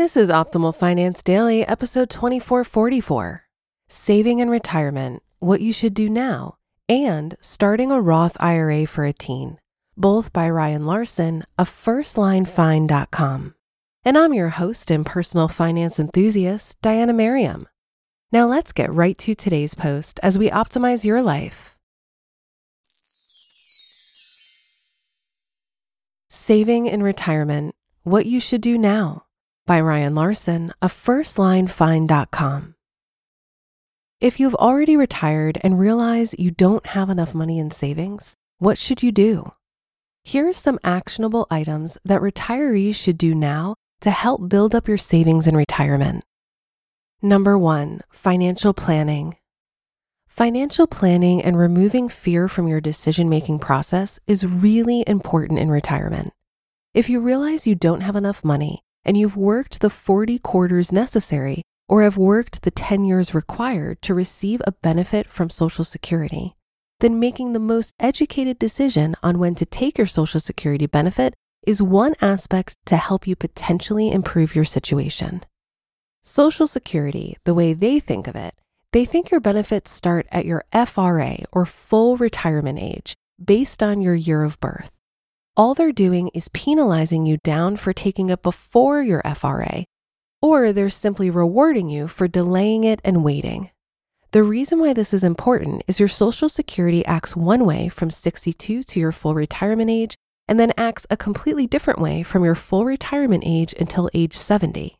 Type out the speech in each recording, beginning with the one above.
This is Optimal Finance Daily, episode 2444 Saving and Retirement What You Should Do Now, and Starting a Roth IRA for a Teen, both by Ryan Larson of FirstLineFin.com. And I'm your host and personal finance enthusiast, Diana Merriam. Now let's get right to today's post as we optimize your life. Saving in Retirement What You Should Do Now by Ryan Larson of FirstLineFin.com. If you've already retired and realize you don't have enough money in savings, what should you do? Here are some actionable items that retirees should do now to help build up your savings in retirement. Number one, financial planning. Financial planning and removing fear from your decision making process is really important in retirement. If you realize you don't have enough money and you've worked the 40 quarters necessary or have worked the 10 years required to receive a benefit from Social Security, then making the most educated decision on when to take your Social Security benefit is one aspect to help you potentially improve your situation. Social Security, the way they think of it, they think your benefits start at your FRA or full retirement age based on your year of birth. All they're doing is penalizing you down for taking it before your FRA, or they're simply rewarding you for delaying it and waiting. The reason why this is important is your Social Security acts one way from 62 to your full retirement age, and then acts a completely different way from your full retirement age until age 70.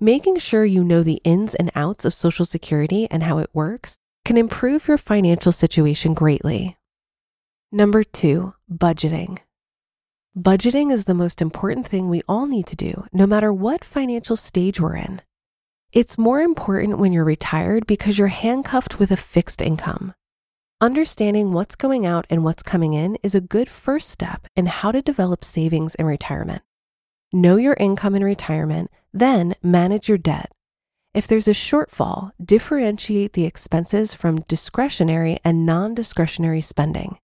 Making sure you know the ins and outs of Social Security and how it works can improve your financial situation greatly. Number two, budgeting. Budgeting is the most important thing we all need to do, no matter what financial stage we're in. It's more important when you're retired because you're handcuffed with a fixed income. Understanding what's going out and what's coming in is a good first step in how to develop savings in retirement. Know your income in retirement, then manage your debt. If there's a shortfall, differentiate the expenses from discretionary and non discretionary spending.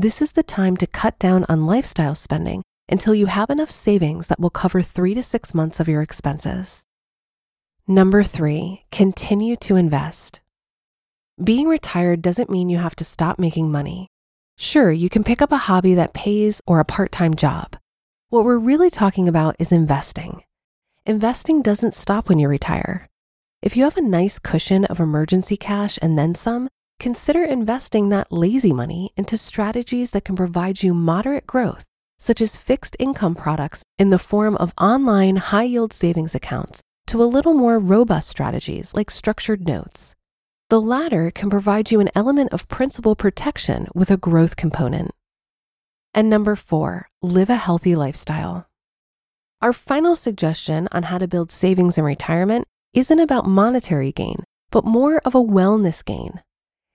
This is the time to cut down on lifestyle spending until you have enough savings that will cover three to six months of your expenses. Number three, continue to invest. Being retired doesn't mean you have to stop making money. Sure, you can pick up a hobby that pays or a part time job. What we're really talking about is investing. Investing doesn't stop when you retire. If you have a nice cushion of emergency cash and then some, consider investing that lazy money into strategies that can provide you moderate growth, such as fixed income products in the form of online high yield savings accounts, to a little more robust strategies like structured notes. The latter can provide you an element of principal protection with a growth component. And number four, live a healthy lifestyle. Our final suggestion on how to build savings in retirement isn't about monetary gain, but more of a wellness gain.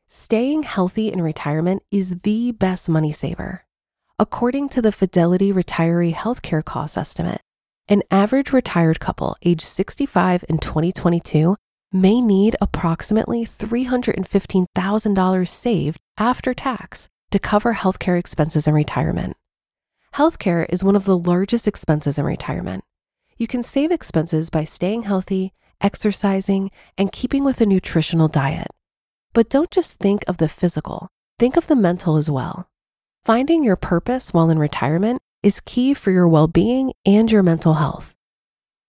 Staying healthy in retirement is the best money saver. According to the Fidelity Retiree Healthcare Cost Estimate, an average retired couple age 65 in 2022 may need approximately $315,000 saved after tax to cover healthcare expenses in retirement. Healthcare is one of the largest expenses in retirement. You can save expenses by staying healthy, exercising, and keeping with a nutritional diet. But don't just think of the physical, think of the mental as well. Finding your purpose while in retirement is key for your well being and your mental health.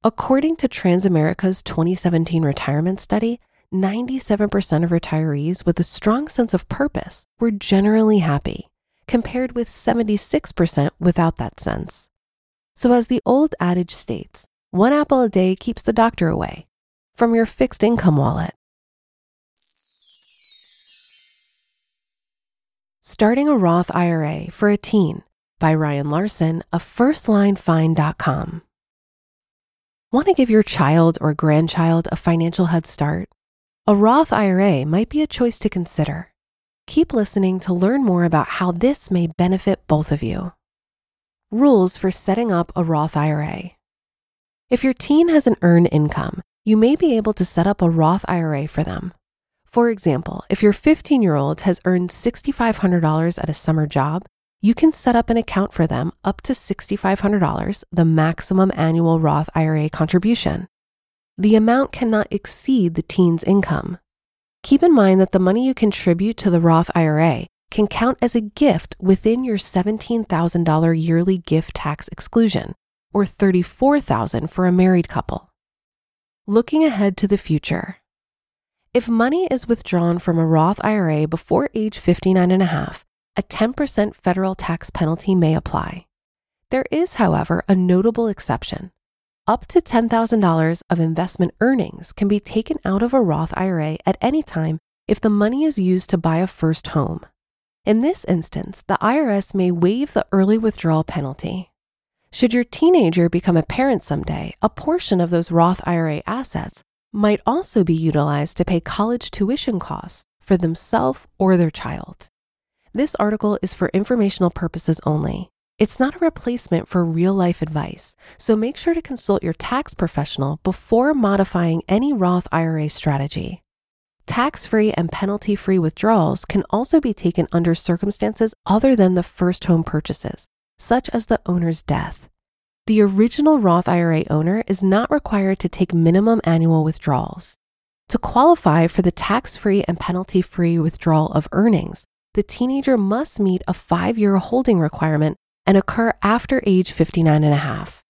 According to Transamerica's 2017 retirement study, 97% of retirees with a strong sense of purpose were generally happy, compared with 76% without that sense. So, as the old adage states, one apple a day keeps the doctor away from your fixed income wallet. Starting a Roth IRA for a Teen by Ryan Larson of FirstLineFin.com. Want to give your child or grandchild a financial head start? A Roth IRA might be a choice to consider. Keep listening to learn more about how this may benefit both of you. Rules for setting up a Roth IRA. If your teen has an earned income, you may be able to set up a Roth IRA for them. For example, if your 15 year old has earned $6,500 at a summer job, you can set up an account for them up to $6,500, the maximum annual Roth IRA contribution. The amount cannot exceed the teen's income. Keep in mind that the money you contribute to the Roth IRA can count as a gift within your $17,000 yearly gift tax exclusion, or $34,000 for a married couple. Looking ahead to the future. If money is withdrawn from a Roth IRA before age 59 and a half, a 10% federal tax penalty may apply. There is, however, a notable exception. Up to $10,000 of investment earnings can be taken out of a Roth IRA at any time if the money is used to buy a first home. In this instance, the IRS may waive the early withdrawal penalty. Should your teenager become a parent someday, a portion of those Roth IRA assets might also be utilized to pay college tuition costs for themselves or their child. This article is for informational purposes only. It's not a replacement for real life advice, so make sure to consult your tax professional before modifying any Roth IRA strategy. Tax free and penalty free withdrawals can also be taken under circumstances other than the first home purchases, such as the owner's death. The original Roth IRA owner is not required to take minimum annual withdrawals. To qualify for the tax free and penalty free withdrawal of earnings, the teenager must meet a five year holding requirement and occur after age 59 and a half.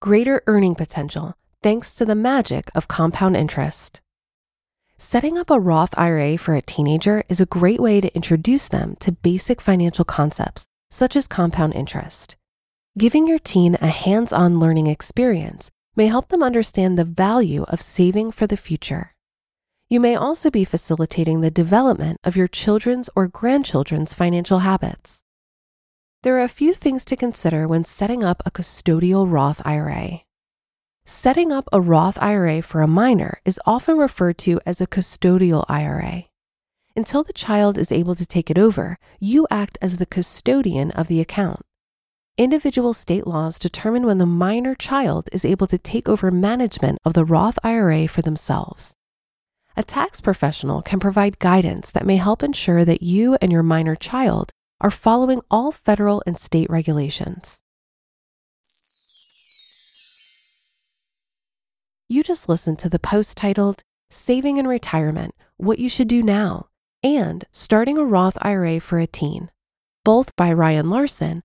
Greater earning potential thanks to the magic of compound interest. Setting up a Roth IRA for a teenager is a great way to introduce them to basic financial concepts such as compound interest. Giving your teen a hands on learning experience may help them understand the value of saving for the future. You may also be facilitating the development of your children's or grandchildren's financial habits. There are a few things to consider when setting up a custodial Roth IRA. Setting up a Roth IRA for a minor is often referred to as a custodial IRA. Until the child is able to take it over, you act as the custodian of the account. Individual state laws determine when the minor child is able to take over management of the Roth IRA for themselves. A tax professional can provide guidance that may help ensure that you and your minor child are following all federal and state regulations. You just listened to the post titled Saving in Retirement What You Should Do Now and Starting a Roth IRA for a Teen, both by Ryan Larson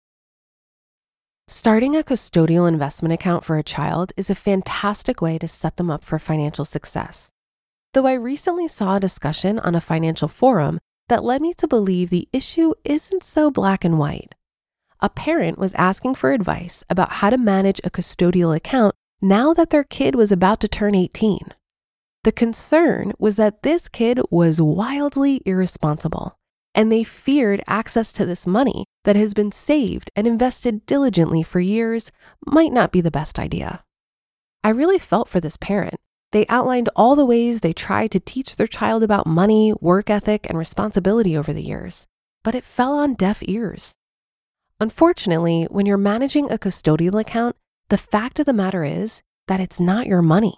Starting a custodial investment account for a child is a fantastic way to set them up for financial success. Though I recently saw a discussion on a financial forum that led me to believe the issue isn't so black and white. A parent was asking for advice about how to manage a custodial account now that their kid was about to turn 18. The concern was that this kid was wildly irresponsible, and they feared access to this money that has been saved and invested diligently for years might not be the best idea. I really felt for this parent they outlined all the ways they tried to teach their child about money, work ethic, and responsibility over the years, but it fell on deaf ears. Unfortunately, when you're managing a custodial account, the fact of the matter is that it's not your money.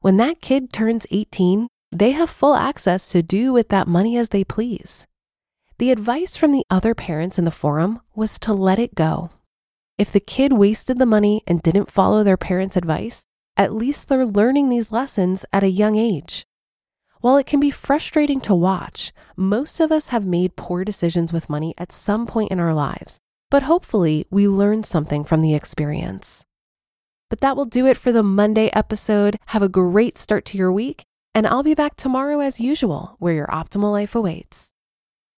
When that kid turns 18, they have full access to do with that money as they please. The advice from the other parents in the forum was to let it go. If the kid wasted the money and didn't follow their parents' advice, at least they're learning these lessons at a young age. While it can be frustrating to watch, most of us have made poor decisions with money at some point in our lives, but hopefully we learn something from the experience. But that will do it for the Monday episode. Have a great start to your week, and I'll be back tomorrow as usual, where your optimal life awaits.